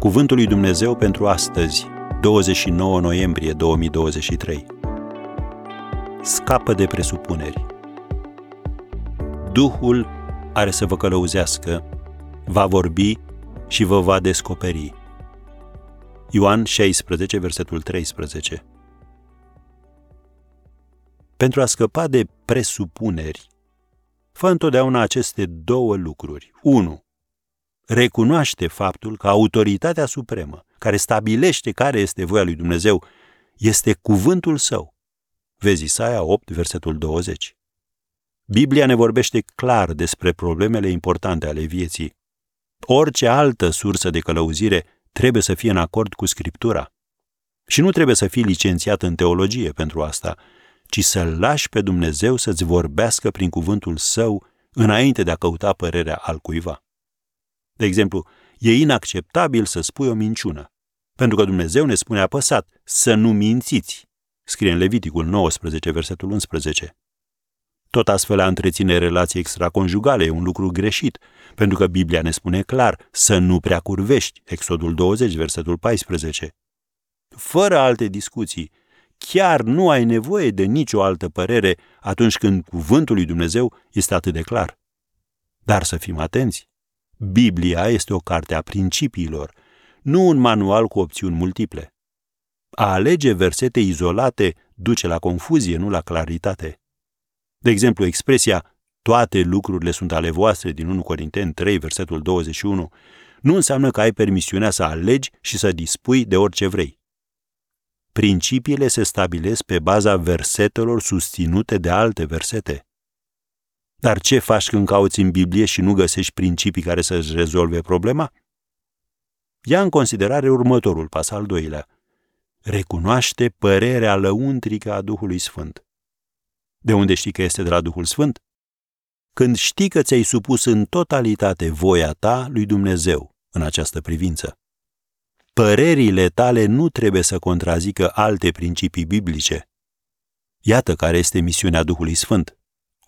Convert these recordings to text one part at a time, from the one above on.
Cuvântul lui Dumnezeu pentru astăzi, 29 noiembrie 2023. Scapă de presupuneri. Duhul are să vă călăuzească, va vorbi și vă va descoperi. Ioan 16, versetul 13. Pentru a scăpa de presupuneri, fă întotdeauna aceste două lucruri. 1 recunoaște faptul că autoritatea supremă, care stabilește care este voia lui Dumnezeu, este cuvântul său. Vezi Isaia 8, versetul 20. Biblia ne vorbește clar despre problemele importante ale vieții. Orice altă sursă de călăuzire trebuie să fie în acord cu Scriptura. Și nu trebuie să fii licențiat în teologie pentru asta, ci să-L lași pe Dumnezeu să-ți vorbească prin cuvântul său înainte de a căuta părerea al cuiva. De exemplu, e inacceptabil să spui o minciună, pentru că Dumnezeu ne spune apăsat să nu mințiți, scrie în Leviticul 19, versetul 11. Tot astfel a întreține relații extraconjugale e un lucru greșit, pentru că Biblia ne spune clar să nu prea curvești, Exodul 20, versetul 14. Fără alte discuții, chiar nu ai nevoie de nicio altă părere atunci când cuvântul lui Dumnezeu este atât de clar. Dar să fim atenți. Biblia este o carte a principiilor, nu un manual cu opțiuni multiple. A alege versete izolate duce la confuzie, nu la claritate. De exemplu, expresia toate lucrurile sunt ale voastre din 1 Corinteni 3, versetul 21, nu înseamnă că ai permisiunea să alegi și să dispui de orice vrei. Principiile se stabilesc pe baza versetelor susținute de alte versete. Dar ce faci când cauți în Biblie și nu găsești principii care să-ți rezolve problema? Ia în considerare următorul pas al doilea. Recunoaște părerea lăuntrică a Duhului Sfânt. De unde știi că este de la Duhul Sfânt? Când știi că ți-ai supus în totalitate voia ta lui Dumnezeu în această privință. Părerile tale nu trebuie să contrazică alte principii biblice. Iată care este misiunea Duhului Sfânt.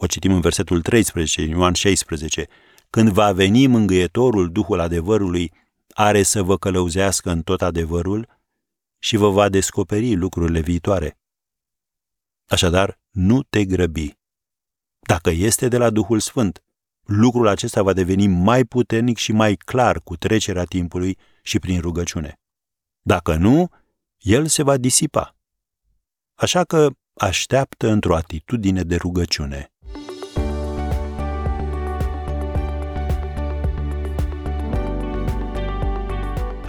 O citim în versetul 13, în Ioan 16. Când va veni mângâietorul Duhul adevărului, are să vă călăuzească în tot adevărul și vă va descoperi lucrurile viitoare. Așadar, nu te grăbi. Dacă este de la Duhul Sfânt, lucrul acesta va deveni mai puternic și mai clar cu trecerea timpului și prin rugăciune. Dacă nu, el se va disipa. Așa că așteaptă într-o atitudine de rugăciune.